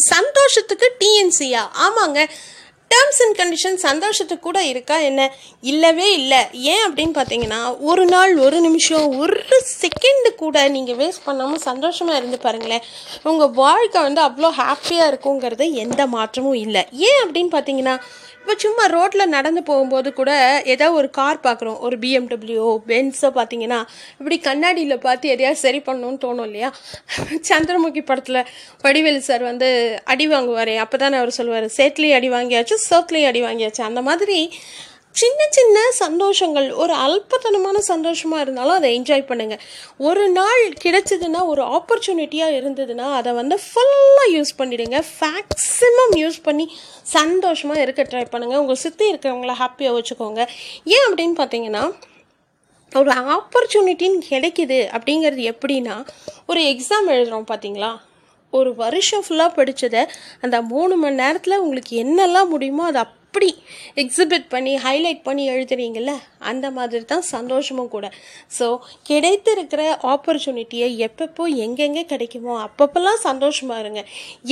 சந்தோஷத்துக்கு டிஎன்சியா ஆமாங்க. Terms and condition சந்தோஷத்துக்கு கூட இருக்கா என்ன? இல்லவே இல்லை. ஏன் அப்படின்னு பார்த்தீங்கன்னா ஒரு நாள் ஒரு நிமிஷம் ஒரு செகண்டு கூட நீங்கள் வேஸ்ட் பண்ணாமல் சந்தோஷமாக இருந்து பாருங்களேன். உங்கள் வாழ்க்கை வந்து அவ்வளோ ஹாப்பியாக இருக்குங்கிறது எந்த மாற்றமும் இல்லை. ஏன் அப்படின்னு பார்த்தீங்கன்னா இப்போ சும்மா ரோட்டில் நடந்து போகும்போது கூட ஏதோ ஒரு கார் பார்க்குறோம் ஒரு பிஎம்டபிள்யூ பென்ஸோ பார்த்தீங்கன்னா இப்படி கண்ணாடியில் பார்த்து எதையாவது சரி பண்ணணும்னு தோணும் இல்லையா? சந்திரமுகி படத்தில் வடிவேலு சார் வந்து அடி வாங்குவார் அப்போ தானே அவர் சொல்லுவார் சேட்லி அடி வாங்கியாச்சு சர்க்கிளையும் அடி வாங்கியாச்சு. அந்த மாதிரி சின்ன சின்ன சந்தோஷங்கள் ஒரு அல்பத்தனமான சந்தோஷமாக இருந்தாலும் அதை என்ஜாய் பண்ணுங்கள் ஒரு நாள் கிடைச்சதுன்னா ஒரு ஆப்பர்ச்சுனிட்டியாக இருந்ததுன்னா அதை வந்து ஃபுல்லாக யூஸ் பண்ணிவிடுங்க மேக்ஸிமம் யூஸ் பண்ணி சந்தோஷமாக இருக்க ட்ரை பண்ணுங்கள் உங்கள் சுற்றி இருக்கிறவங்கள ஹாப்பியாக வச்சுக்கோங்க. ஏன் அப்படின்னு பார்த்தீங்கன்னா ஒரு ஆப்பர்ச்சுனிட்டின்னு கிடைக்கிது அப்படிங்கிறது எப்படின்னா ஒரு எக்ஸாம் எழுதுகிறோம் பார்த்தீங்களா? ஒரு வருஷம் ஃபுல்லாக படித்ததை அந்த மூணு மணி நேரத்தில் உங்களுக்கு என்னெல்லாம் முடியுமோ அதை அப்படி எக்ஸிபிட் பண்ணி ஹைலைட் பண்ணி எழுதுறீங்கள அந்த மாதிரி தான் சந்தோஷமும் கூட. ஸோ கிடைத்திருக்கிற ஆப்பர்ச்சுனிட்டியை எப்பப்போ எங்கெங்கே கிடைக்குமோ அப்பப்போல்லாம் சந்தோஷமாக இருங்க.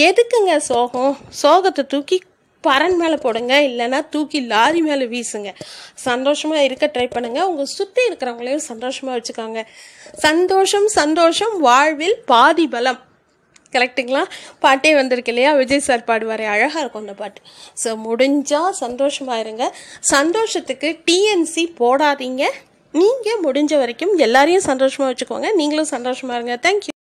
எதுக்குங்க சோகம்? சோகத்தை தூக்கி பரன் மேலே போடுங்க இல்லைன்னா தூக்கி லாரி மேலே வீசுங்க. சந்தோஷமாக இருக்க ட்ரை பண்ணுங்கள் உங்கள் சுற்றி இருக்கிறவங்களையும் சந்தோஷமாக வச்சுக்கோங்க. சந்தோஷம் சந்தோஷம் வாழ்வில் பாதி பலம். கரெக்டுங்களா பாட்டே வந்திருக்கு இல்லையா? விஜய் சார் பாடுவார் அழகாக இருக்கும் அந்த பாட்டு. ஸோ முடிஞ்சால் சந்தோஷமாக இருங்க. சந்தோஷத்துக்கு டிஎன்சி போடாதீங்க. நீங்கள் முடிஞ்ச வரைக்கும் எல்லாரையும் சந்தோஷமாக வச்சுக்கோங்க. நீங்களும் சந்தோஷமாக இருங்க. தேங்க்யூ